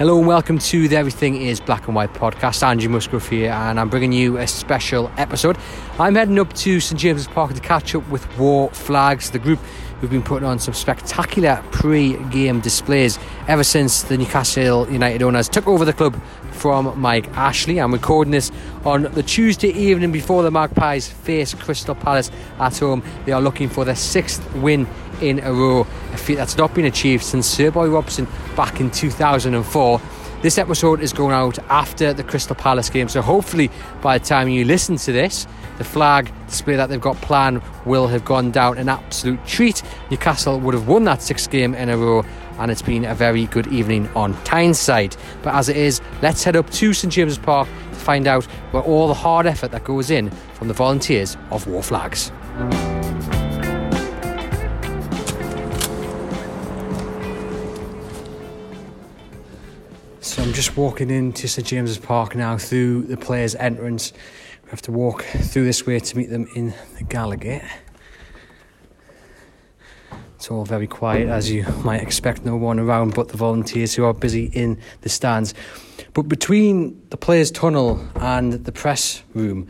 Hello and welcome to the Everything is Black and White podcast. Andrew Musgrove here, and I'm bringing you a special episode. I'm heading up to St James's Park to catch up with Wor Flags, the group who've been putting on some spectacular pre game displays ever since the Newcastle United owners took over the club from Mike Ashley. I'm recording this on the Tuesday evening before the Magpies face Crystal Palace at home. They are looking for their sixth win in a row, a feat that's not been achieved since Sir Bobby Robson back in 2004. This episode is going out after the Crystal Palace game, so hopefully by the time you listen to this, the flag display that they've got planned will have gone down an absolute treat. Newcastle would have won that sixth game in a row, and it's been a very good evening on Tyneside. But as it is, let's head up to St James's Park to find out where all the hard effort that goes in from the volunteers of Wor Flags. So I'm just walking into St James's Park now through the players' entrance. We have to walk through this way to meet them in the Gallowgate. It's all very quiet, as you might expect. No one around but the volunteers who are busy in the stands. But between the players' tunnel and the press room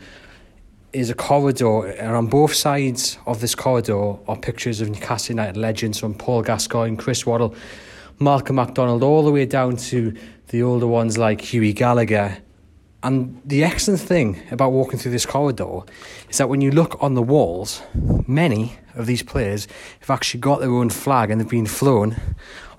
is a corridor, and on both sides of this corridor are pictures of Newcastle United legends from Paul Gascoigne, Chris Waddle, Malcolm MacDonald, all the way down to the older ones like Hughie Gallacher. And the excellent thing about walking through this corridor is that when you look on the walls, many of these players have actually got their own flag and they've been flown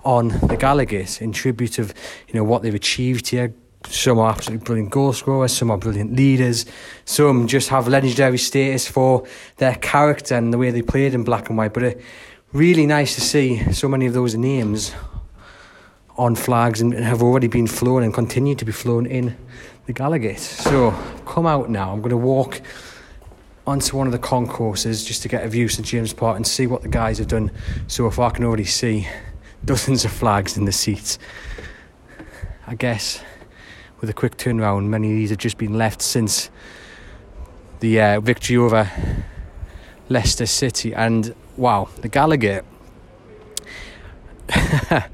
on the Gallowgate in tribute of you know what they've achieved here. Some are absolutely brilliant goal scorers, some are brilliant leaders, some just have legendary status for their character and the way they played in black and white. But it really nice to see so many of those names on flags and have already been flown and continue to be flown in the Gallowgate. So come out now. I'm going to walk onto one of the concourses just to get a view St James Park and see what the guys have done so far. I can already see dozens of flags in the seats. I guess with a quick turnaround, many of these have just been left since the uh, victory over Leicester City. And wow, the Gallowgate.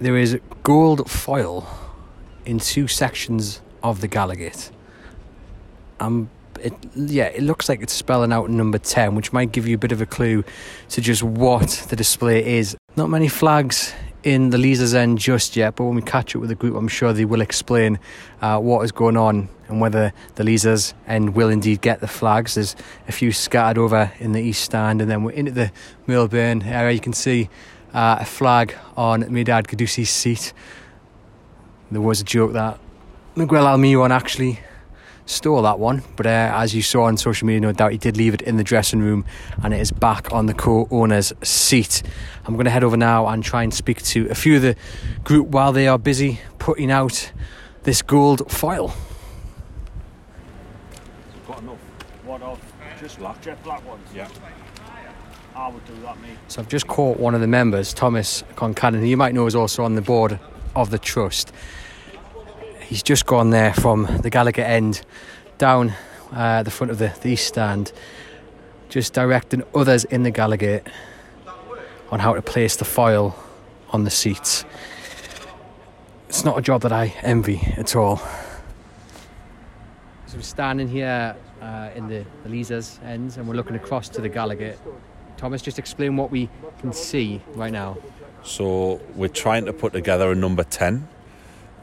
there is gold foil in two sections of the Gallowgate. Um, it, yeah, it looks like it's spelling out number 10, which might give you a bit of a clue to just what the display is. Not many flags in the Leazes end just yet, but when we catch up with the group, I'm sure they will explain uh, what is going on and whether the Leazes end will indeed get the flags. There's a few scattered over in the east stand, and then we're into the Milburn area. You can see uh, a flag on Mehrdad Ghodoussi's seat. There was a joke that Miguel Almiron actually stole that one, but uh, as you saw on social media, no doubt he did leave it in the dressing room and it is back on the co owner's seat. I'm going to head over now and try and speak to a few of the group while they are busy putting out this gold foil. Got enough. What of just black, jet black ones? Yeah. I would do that. So I've just caught one of the members, Thomas Concannon, who you might know is also on the board of the trust. He's just gone there from the Gallowgate end down uh, the front of the, the east stand, just directing others in the Gallowgate on how to place the foil on the seats. It's not a job that I envy at all. So we're standing here uh, in the, Leazes ends and we're looking across to the Gallowgate. Thomas, just explain what we can see right now. So we're trying to put together a number 10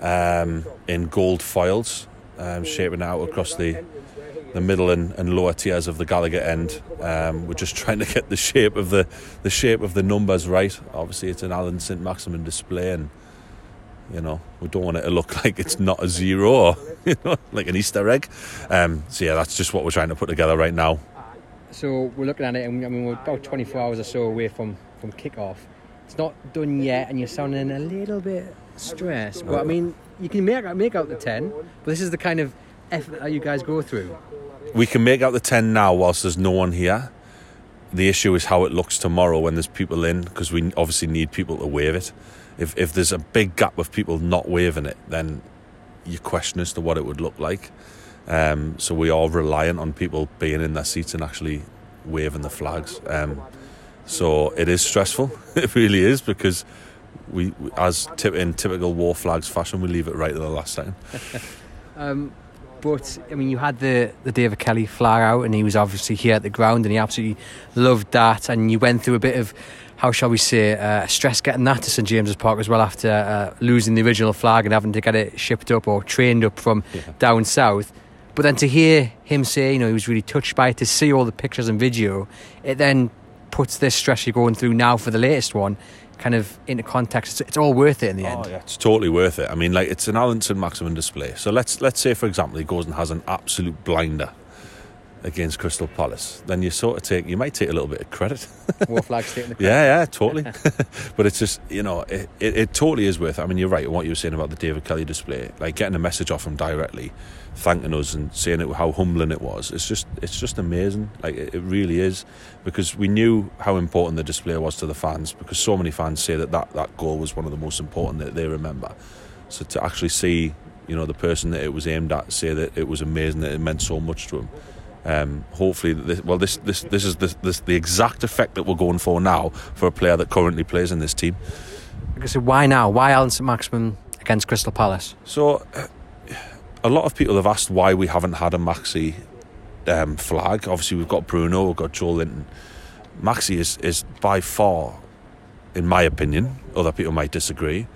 um, in gold foils, um, shaping out across the the middle and, and lower tiers of the Gallowgate end. Um, we're just trying to get the shape of the the shape of the numbers right. Obviously, it's an Allan St Maximin display, and you know we don't want it to look like it's not a zero you know like an Easter egg. Um, so yeah, that's just what we're trying to put together right now. So we're looking at it, and I mean we're about 24 hours or so away from from kick off. It's not done yet, and you're sounding a little bit stressed. But I mean, you can make out make out the 10. But this is the kind of effort that you guys go through. We can make out the 10 now whilst there's no one here. The issue is how it looks tomorrow when there's people in, because we obviously need people to wave it. If, if there's a big gap of people not waving it, then you question as to what it would look like. Um, so we are reliant on people being in their seats and actually waving the flags. Um, so it is stressful. It really is because we, as tip, in typical Wor Flags fashion, we leave it right at the last second. um, but I mean, you had the the David Kelly flag out, and he was obviously here at the ground, and he absolutely loved that. And you went through a bit of how shall we say, uh, stress getting that to St James's Park as well after uh, losing the original flag and having to get it shipped up or trained up from yeah. down south. But then to hear him say, you know, he was really touched by it, to see all the pictures and video, it then puts this stress you're going through now for the latest one kind of into context. It's, it's all worth it in the oh, end. Yeah. It's totally worth it. I mean, like it's an Allan St Maximin display. So let's let's say, for example, he goes and has an absolute blinder against Crystal Palace, then you sort of take you might take a little bit of credit. Wor Flags taking the credit. Yeah, yeah, totally. but it's just you know it, it, it, totally is worth. It. I mean, you're right. What you were saying about the David Kelly display, like getting a message off him directly, thanking us and saying it how humbling it was. It's just it's just amazing. Like it, it really is because we knew how important the display was to the fans because so many fans say that that, that goal was one of the most important that they remember. So to actually see you know the person that it was aimed at say that it was amazing that it meant so much to him um, hopefully, this, well, this this this is the, this, the exact effect that we're going for now for a player that currently plays in this team. So why now? Why Allan St Maximin against Crystal Palace? So, uh, a lot of people have asked why we haven't had a Maxi um, flag. Obviously, we've got Bruno, we've got Joelinton. Maxi is is by far, in my opinion, other people might disagree.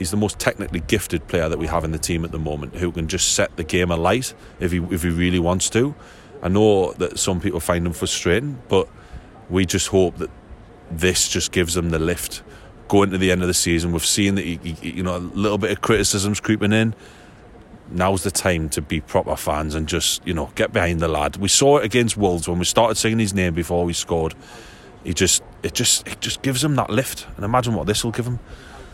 He's the most technically gifted player that we have in the team at the moment, who can just set the game alight if he if he really wants to. I know that some people find him frustrating, but we just hope that this just gives them the lift going to the end of the season. We've seen that you know a little bit of criticism's creeping in. Now's the time to be proper fans and just you know get behind the lad. We saw it against Wolves when we started singing his name before we scored. He just it just it just gives him that lift, and imagine what this will give him.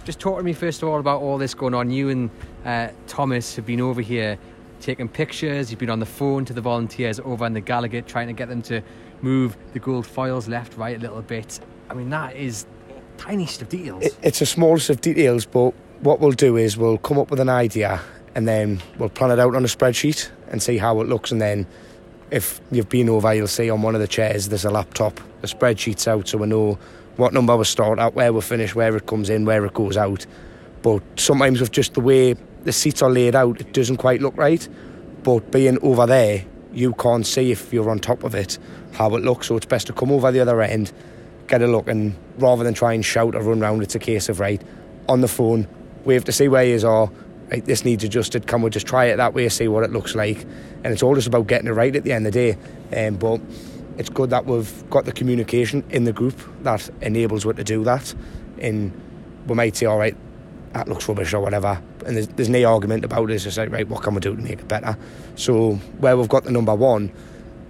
Just talk to me first of all about all this going on. You and uh, Thomas have been over here taking pictures. You've been on the phone to the volunteers over in the Gallowgate, trying to get them to move the gold foils left, right a little bit. I mean, that is tiniest of details. It, it's the smallest of details, but what we'll do is we'll come up with an idea and then we'll plan it out on a spreadsheet and see how it looks. And then if you've been over, you'll see on one of the chairs there's a laptop. The spreadsheet's out, so we know what number we start at, where we finish, where it comes in, where it goes out. But sometimes with just the way the seats are laid out, it doesn't quite look right. But being over there, you can't see if you're on top of it how it looks. So it's best to come over the other end, get a look, and rather than try and shout or run round, it's a case of right on the phone, we have to see where you are. Right, this needs adjusted. Can we just try it that way, see what it looks like? And it's all just about getting it right at the end of the day. Um, but it's good that we've got the communication in the group that enables us to do that. And we might say, all right, that looks rubbish or whatever. And there's, there's no argument about it. It's just like, right, what can we do to make it better? So where we've got the number one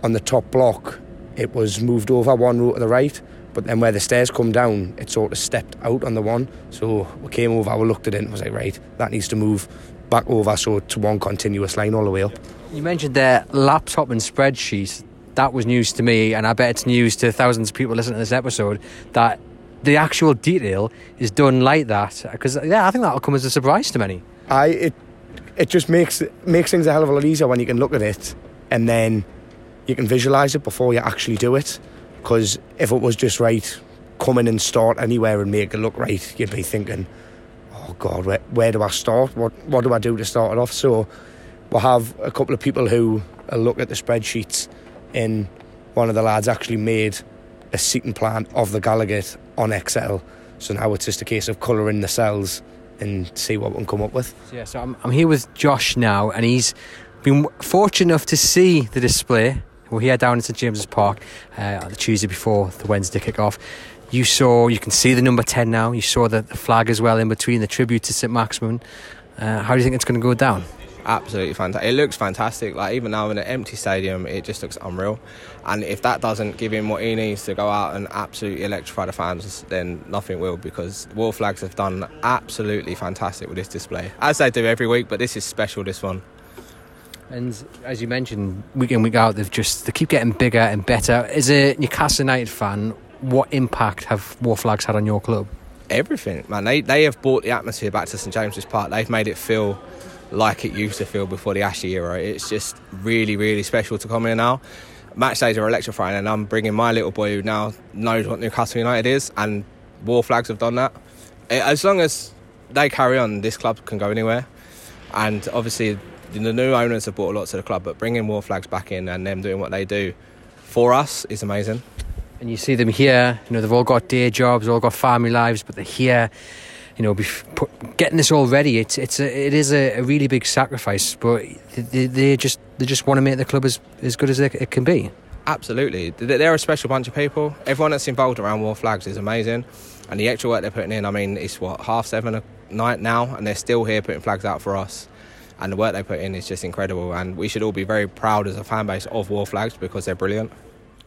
on the top block, it was moved over one row to the right. But then where the stairs come down, it sort of stepped out on the one. So we came over, we looked at it and was like, right, that needs to move back over so to one continuous line all the way up. You mentioned the laptop and spreadsheet. That was news to me, and I bet it's news to thousands of people listening to this episode that the actual detail is done like that because yeah, I think that'll come as a surprise to many. I it it just makes makes things a hell of a lot easier when you can look at it and then you can visualize it before you actually do it. Because if it was just right, come in and start anywhere and make it look right, you'd be thinking, oh God, where, where do I start? What what do I do to start it off? So we'll have a couple of people who look at the spreadsheets and one of the lads actually made a seating plan of the Gallowgate on Excel. So now it's just a case of colouring the cells and see what we can come up with. Yeah, so I'm, I'm here with Josh now, and he's been fortunate enough to see the display. We're here down in St James's Park uh, the Tuesday before the Wednesday kick-off. You saw, you can see the number 10 now. You saw the, the flag as well in between the tribute to St Maximin. Uh, how do you think it's going to go down? Absolutely fantastic. It looks fantastic. Like even now in an empty stadium, it just looks unreal. And if that doesn't give him what he needs to go out and absolutely electrify the fans, then nothing will. Because Wor Flags have done absolutely fantastic with this display, as they do every week. But this is special. This one. And as you mentioned, week in week out, they've just they keep getting bigger and better. As a Newcastle United fan, what impact have Wor Flags had on your club? Everything, man. They they have brought the atmosphere back to St James's Park. They've made it feel like it used to feel before the Ashley era. It's just really, really special to come here now. Match days are electrifying, and I'm bringing my little boy who now knows what Newcastle United is, and Wor Flags have done that. Eh, as long as they carry on, this club can go anywhere. And obviously, the new owners have brought a lot to the club, but bringing Wor Flags back in and them doing what they do for us is amazing. And you see them here, you know, they've all got day jobs, all got family lives, but they're here, you know, put, getting this all ready. It's it's a, it is a, a really big sacrifice, but they, they, just they just want to make the club as, as good as it can be. Absolutely, they're a special bunch of people. Everyone that's involved around Wor Flags is amazing, and the extra work they're putting in. I mean, it's what half seven at night now, and they're still here putting flags out for us and the work they put in is just incredible. And we should all be very proud as a fan base of Wor Flags because they're brilliant.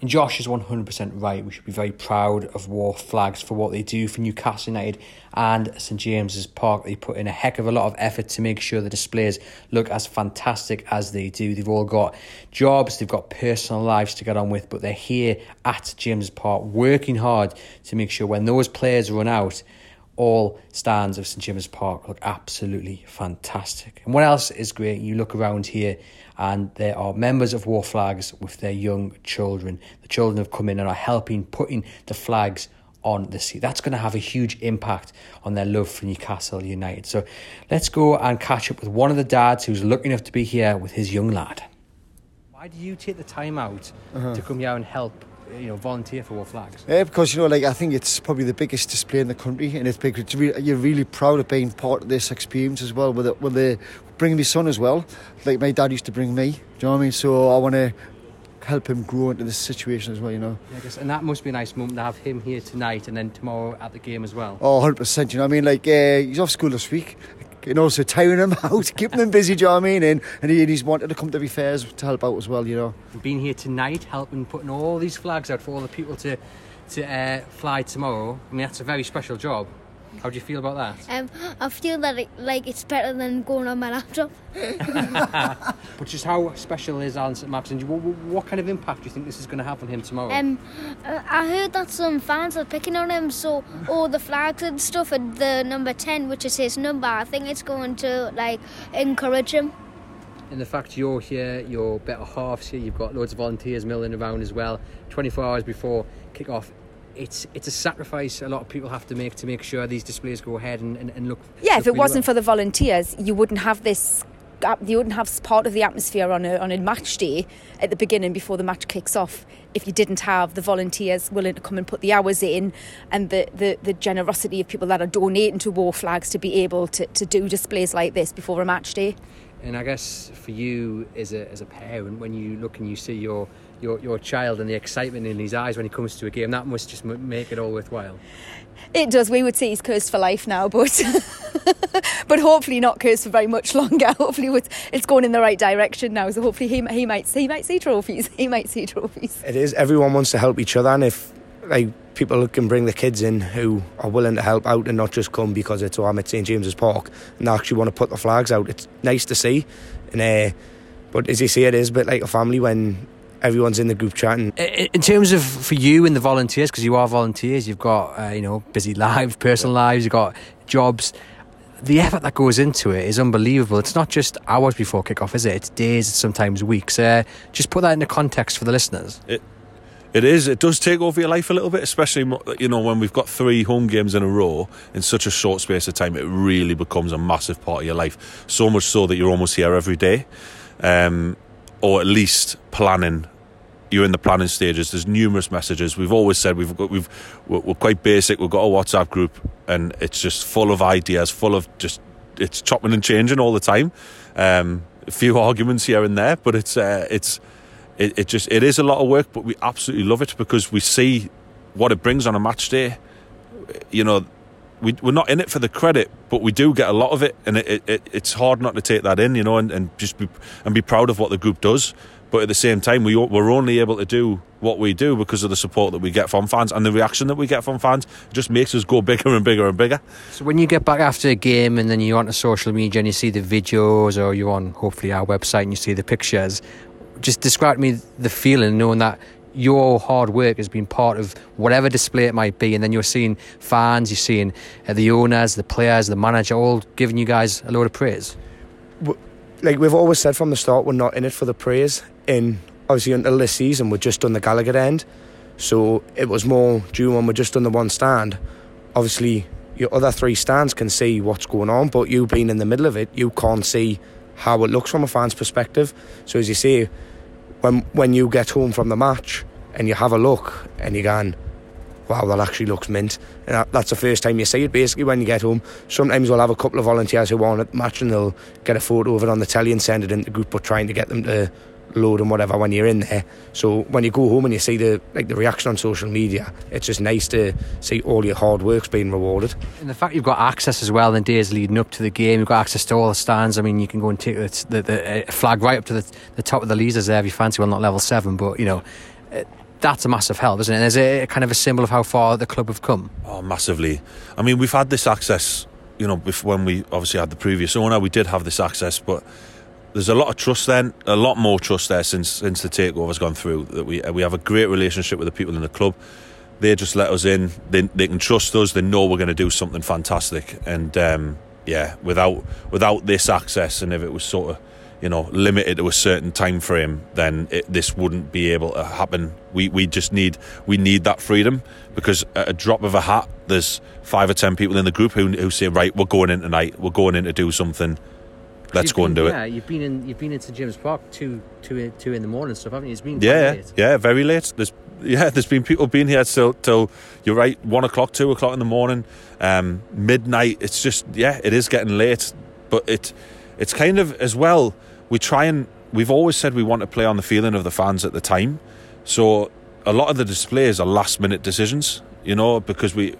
And Josh is 100% right. We should be very proud of Wor Flags for what they do for Newcastle United and St James's Park. They put in a heck of a lot of effort to make sure the displays look as fantastic as they do. They've all got jobs, they've got personal lives to get on with, but they're here at James's Park working hard to make sure when those players run out, all stands of St James's Park look absolutely fantastic. And what else is great? You look around here and there are members of Wor Flags with their young children. The children have come in and are helping putting the flags on the sea. That's going to have a huge impact on their love for Newcastle United. So let's go and catch up with one of the dads who's lucky enough to be here with his young lad. Why do you take the time out uh-huh. to come here and help you know volunteer for Wor Flags? Yeah, because you know, like I think it's probably the biggest display in the country, and it's big. It's really, you're really proud of being part of this experience as well. With it, with the bringing my son as well, like my dad used to bring me. Do you know what I mean? So I want to help him grow into this situation as well, you know. Yeah, guess, and that must be a nice moment to have him here tonight and then tomorrow at the game as well. Oh, 100%. You know I mean? Like, uh, he's off school this week and also tiring them out, keeping them busy, do you know what I mean? And, and, he, he's wanted to come to the fairs to help out as well, you know. Being here tonight, helping putting all these flags out for all the people to, to uh, fly tomorrow, I mean, that's a very special job. How do you feel about that? Um, I feel that it, like it's better than going on my laptop. but just how special is Allan St Max, and what, what, kind of impact do you think this is going to have on him tomorrow? Um, I heard that some fans are picking on him, so all the flags and stuff, and the number ten, which is his number, I think it's going to like encourage him. And the fact you're here, your better halves here, you've got loads of volunteers milling around as well. 24 hours before kick off, it's it's a sacrifice a lot of people have to make to make sure these displays go ahead and, and, and look. Yeah, look if it really wasn't well. for the volunteers, you wouldn't have this. You wouldn't have part of the atmosphere on a on a match day at the beginning before the match kicks off if you didn't have the volunteers willing to come and put the hours in and the, the, the generosity of people that are donating to Wor Flags to be able to, to do displays like this before a match day. And I guess for you as a, as a parent, when you look and you see your your, your child and the excitement in his eyes when he comes to a game. That must just make it all worthwhile. It does. We would say he's cursed for life now, but but hopefully not cursed for very much longer. Hopefully it's going in the right direction now. So hopefully he, he might he might see trophies. He might see trophies. It is. Everyone wants to help each other, and if like people can bring the kids in who are willing to help out and not just come because it's oh I'm at St James's Park and they actually want to put the flags out. It's nice to see, and uh, but as you say, it is a bit like a family when everyone's in the group chatting. In terms of for you and the volunteers, because you are volunteers, you've got uh, you know busy lives, personal lives, you've got jobs. The effort that goes into it is unbelievable. It's not just hours before kickoff, is it? It's days, sometimes weeks. Uh, just put that into context for the listeners. It, it is. It does take over your life a little bit, especially you know when we've got three home games in a row in such a short space of time. It really becomes a massive part of your life. So much so that you're almost here every day, um, or at least planning you're in the planning stages. There's numerous messages. We've always said we've got we've we're, quite basic. We've got a WhatsApp group, and it's just full of ideas, full of just it's chopping and changing all the time. Um, a few arguments here and there, but it's uh, it's it, it just it is a lot of work, but we absolutely love it because we see what it brings on a match day. You know, we, we're not in it for the credit, but we do get a lot of it, and it, it, it's hard not to take that in, you know, and, and just be, and be proud of what the group does. But at the same time, we we're only able to do what we do because of the support that we get from fans and the reaction that we get from fans. It just makes us go bigger and bigger and bigger. So when you get back after a game and then you're onto social media and you see the videos or you're on hopefully our website and you see the pictures, just describe to me the feeling knowing that your hard work has been part of whatever display it might be, and then you're seeing fans, you're seeing uh, the owners, the players, the manager, all giving you guys a load of praise. Like we've always said from the start, we're not in it for the praise. In obviously until this season, we're just on the Gallowgate end, so it was more due when we're just on the one stand. Obviously, your other three stands can see what's going on, but you being in the middle of it, you can't see how it looks from a fan's perspective. So as you say, when when you get home from the match and you have a look and you're going, wow, that actually looks mint. And that, that's the first time you see it basically when you get home. Sometimes we'll have a couple of volunteers who want the match and they'll get a photo of it on the telly and send it into the group, but trying to get them to load and whatever when you're in there. So when you go home and you see the like the reaction on social media, it's just nice to see all your hard work's being rewarded. And the fact you've got access as well in days leading up to the game, you've got access to all the stands. I mean, you can go and take the, the, the uh, flag right up to the, the top of the Leazes there if you fancy. Well, not level seven, but you know. That's a massive help, isn't it? And is it kind of a symbol of how far the club have come? Oh, massively. I mean, we've had this access, you know, when we obviously had the previous owner, we did have this access, but there's a lot of trust then, a lot more trust there since since the takeover's gone through. That we we have a great relationship with the people in the club. They just let us in. They they can trust us. They know we're going to do something fantastic. And um, yeah, without without this access, and if it was sort of you know limited to a certain time frame, then it, this wouldn't be able to happen. We we just need we need that freedom because at a drop of a hat, there's five or ten people in the group who who say, right, we're going in tonight. We're going in to do something let's You've go and been- do Yeah, it. you've been in you've been into James Park two two two in the morning stuff, haven't you? It's been Yeah, late. yeah, very late. There's yeah, there's been people being here till till you're right, one o'clock, two o'clock in the morning, um, midnight. It's just yeah, it is getting late, but it it's kind of as well. We try and we've always said we want to play on the feeling of the fans at the time, so a lot of the displays are last minute decisions. You know, because we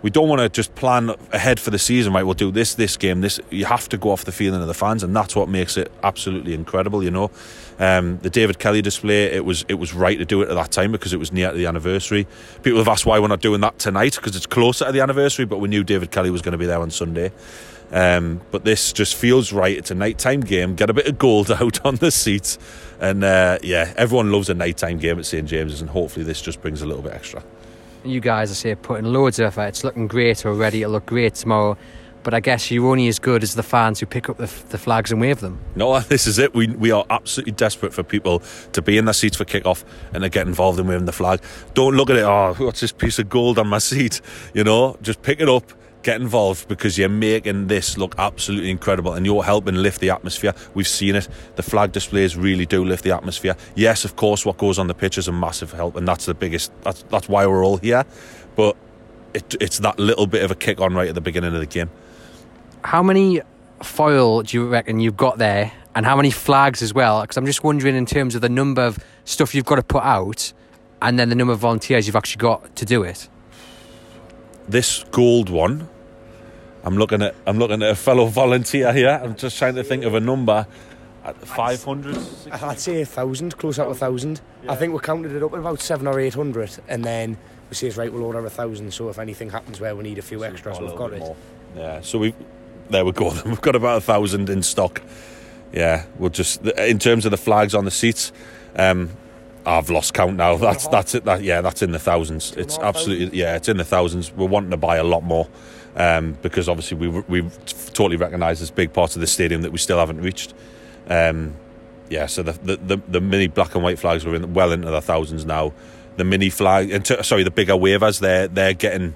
we don't want to just plan ahead for the season. Right, we'll do this, this game, this. You have to go off the feeling of the fans, and that's what makes it absolutely incredible. You know, um, the David Kelly display. It was it was right to do it at that time because it was near to the anniversary. People have asked why we're not doing that tonight because it's closer to the anniversary, but we knew David Kelly was going to be there on Sunday. Um, but this just feels right. It's a nighttime game. Get a bit of gold out on the seats, and uh, yeah, everyone loves a nighttime game at St James's, and hopefully this just brings a little bit extra. You guys, I say, putting loads of effort. It's looking great already. It'll look great tomorrow. But I guess you're only as good as the fans who pick up the, the flags and wave them. No, this is it. We we are absolutely desperate for people to be in their seats for kick-off and to get involved in waving the flag. Don't look at it. Oh, what's this piece of gold on my seat? You know, just pick it up. Get involved because you're making this look absolutely incredible and you're helping lift the atmosphere. We've seen it. The flag displays really do lift the atmosphere. Yes, of course, what goes on the pitch is a massive help, and that's the biggest. That's that's why we're all here. But it, it's that little bit of a kick on right at the beginning of the game. How many foil do you reckon you've got there? And how many flags as well? Because I'm just wondering in terms of the number of stuff you've got to put out and then the number of volunteers you've actually got to do it. this gold one I'm looking at I'm looking at a fellow volunteer here I'm just trying to think of a number at 500 I'd say a thousand, close up to a thousand. I think we counted it up at about seven or eight hundred, and then we says right, we'll order a thousand. So if anything happens where we need a few extras, a we've got it. more. yeah so we there we go we've got about a thousand in stock yeah we'll just in terms of the flags on the seats um I've lost count now. That's that's it. That yeah, that's in the thousands. It's absolutely yeah, it's in the thousands. We're wanting to buy a lot more um, because obviously we we totally recognise this big part of the stadium that we still haven't reached. Um, yeah, so the, the the the mini black and white flags are in, well into the thousands now. The mini flag, and t- sorry, the bigger wavers, they're they're getting,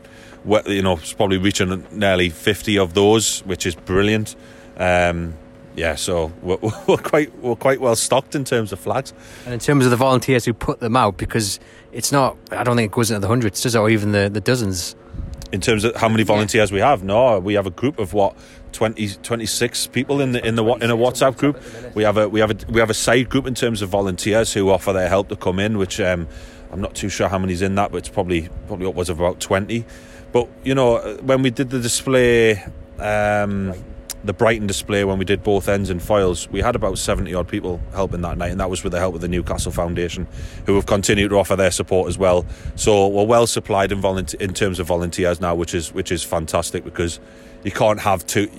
you know, probably reaching nearly fifty of those, which is brilliant. Um, yeah, so we're, we're quite we're quite well stocked in terms of flags. And in terms of the volunteers who put them out, because it's not, I don't think it goes into the hundreds, does it? Or even the, the dozens. In terms of how many volunteers we have. No, we have a group of what 20, 26 people in the in the in a WhatsApp group. We have a we have a we have a side group in terms of volunteers who offer their help to come in, which um, I'm not too sure how many's in that, but it's probably probably upwards of about twenty. But you know, when we did the display, um, the Brighton display, when we did both ends and foils, we had about seventy odd people helping that night, and that was with the help of the Newcastle Foundation, who have continued to offer their support as well. So we're well supplied in, in terms of volunteers now, which is which is fantastic because you can't have too.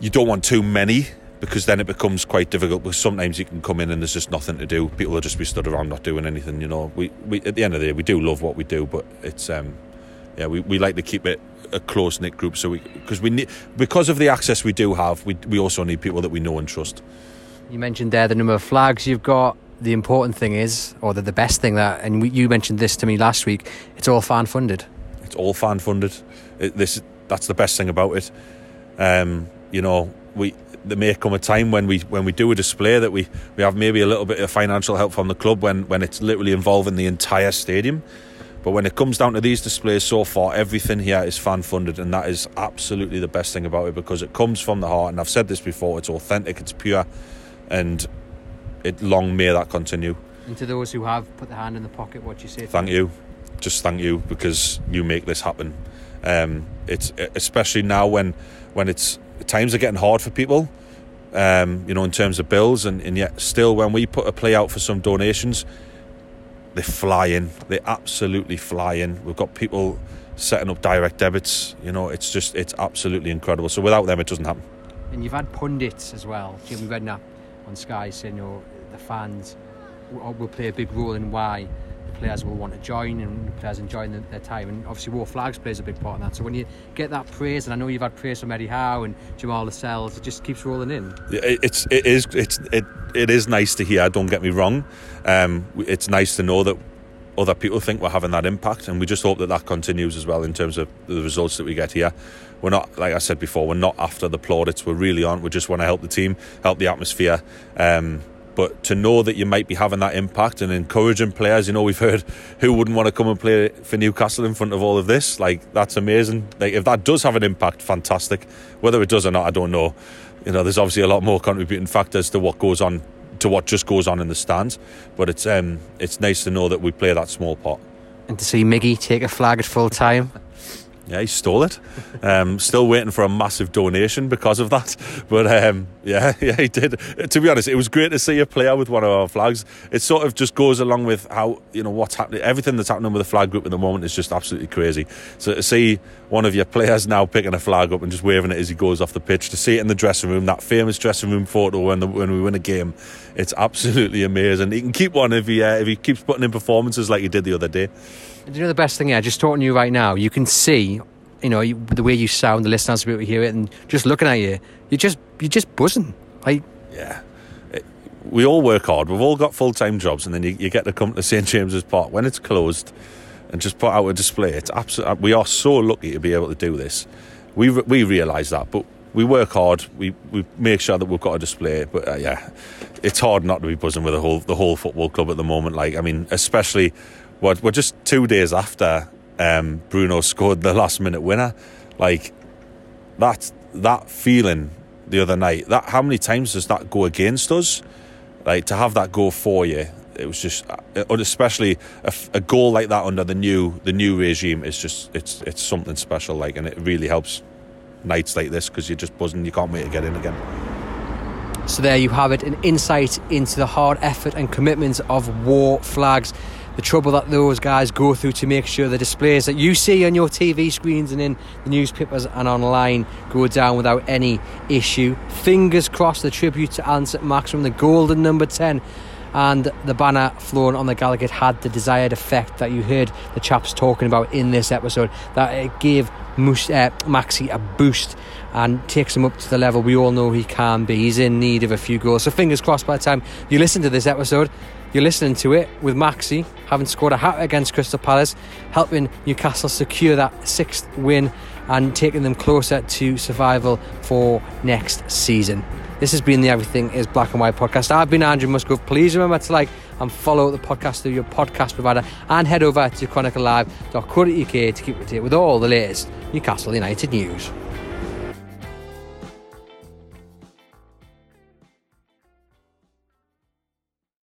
You don't want too many because then it becomes quite difficult. Because sometimes you can come in and there's just nothing to do. People will just be stood around not doing anything. You know, we, we at the end of the day we do love what we do, but it's um, yeah, we, we like to keep it a close knit group. So we because we need because of the access we do have, we we also need people that we know and trust. You mentioned there the number of flags you've got. The important thing is, or the, the best thing that, and we, you mentioned this to me last week. It's all fan funded. It's all fan funded. It, this that's the best thing about it. Um, you know, we there may come a time when we when we do a display that we, we have maybe a little bit of financial help from the club when, when it's literally involving the entire stadium. But when it comes down to these displays so far, everything here is fan funded, and that is absolutely the best thing about it because it comes from the heart. And I've said this before: it's authentic, it's pure, and it long may that continue. And to those who have put their hand in the pocket, what do you say? Thank you, just thank you because you make this happen. Um, it's especially now when when it's times are getting hard for people. Um, you know, in terms of bills, and, and yet still, when we put a play out for some donations, they fly in. They're absolutely fly in. We've got people setting up direct debits. You know, it's just it's absolutely incredible. So without them, it doesn't happen. And you've had pundits as well. Jamie Redknapp on Sky saying, you know, the fans will play a big role in why players will want to join and players enjoying the, their time. And obviously, Wor Flags plays a big part in that. So when you get that praise, and I know you've had praise from Eddie Howe and Jamal Lascelles, it just keeps rolling in. It's it is it's it it is nice to hear. Don't get me wrong. Um, it's nice to know that other people think we're having that impact, and we just hope that that continues as well in terms of the results that we get here. We're not, like I said before, we're not after the plaudits. We really aren't. We just want to help the team, help the atmosphere. Um, but to know that you might be having that impact and encouraging players, you know, we've heard who wouldn't want to come and play for Newcastle in front of all of this. Like that's amazing. Like if that does have an impact, fantastic. Whether it does or not, I don't know. You know, there's obviously a lot more contributing factors to what goes on, to what just goes on in the stands. But it's um, it's nice to know that we play that small part. And to see Miggy take a flag at full time. Yeah, he stole it. Um, still waiting for a massive donation because of that. But um, yeah, yeah, he did. To be honest, it was great to see a player with one of our flags. It sort of just goes along with how you know what's happening. Everything that's happening with the flag group at the moment is just absolutely crazy. So to see one of your players now picking a flag up and just waving it as he goes off the pitch, to see it in the dressing room, that famous dressing room photo when the, when we win a game, it's absolutely amazing. He can keep one if he uh, if he keeps putting in performances like he did the other day. You know the best thing? Yeah, just talking to you right now, you can see, you know, the way you sound, the listeners will be able to hear it, and just looking at you, you're just you're just buzzing. Like, yeah, it, we all work hard. We've all got full time jobs, and then you, you get to come to St James's Park when it's closed, and just put out a display. It's absolutely. We are so lucky to be able to do this. We we realise that, but we work hard. We we make sure that we've got a display. But uh, yeah, it's hard not to be buzzing with the whole the whole football club at the moment. Like I mean, especially we're, we're just two days after um, Bruno scored the last minute winner. Like that that feeling the other night. That how many times does that go against us? Like to have that go for you. It was just, uh, especially a, a goal like that under the new the new regime is just it's it's something special. Like, and it really helps nights like this because you're just buzzing. You can't wait to get in again. So there you have it, an insight into the hard effort and commitment of Wor Flags the trouble that those guys go through to make sure the displays that you see on your TV screens and in the newspapers and online go down without any issue. Fingers crossed the tribute to Allan Saint-Maximin, the golden number 10 and the banner flown on the Gallowgate had the desired effect that you heard the chaps talking about in this episode that it gave Mus- uh, Maxi a boost and takes him up to the level we all know he can be. He's in need of a few goals. So fingers crossed by the time you listen to this episode, you're listening to it with Maxi having scored a hat against Crystal Palace, helping Newcastle secure that sixth win and taking them closer to survival for next season. This has been the Everything is Black and White podcast. I've been Andrew Musgrove. Please remember to like and follow the podcast through your podcast provider and head over to chroniclelive.co.uk to keep up to date with all the latest Newcastle United news.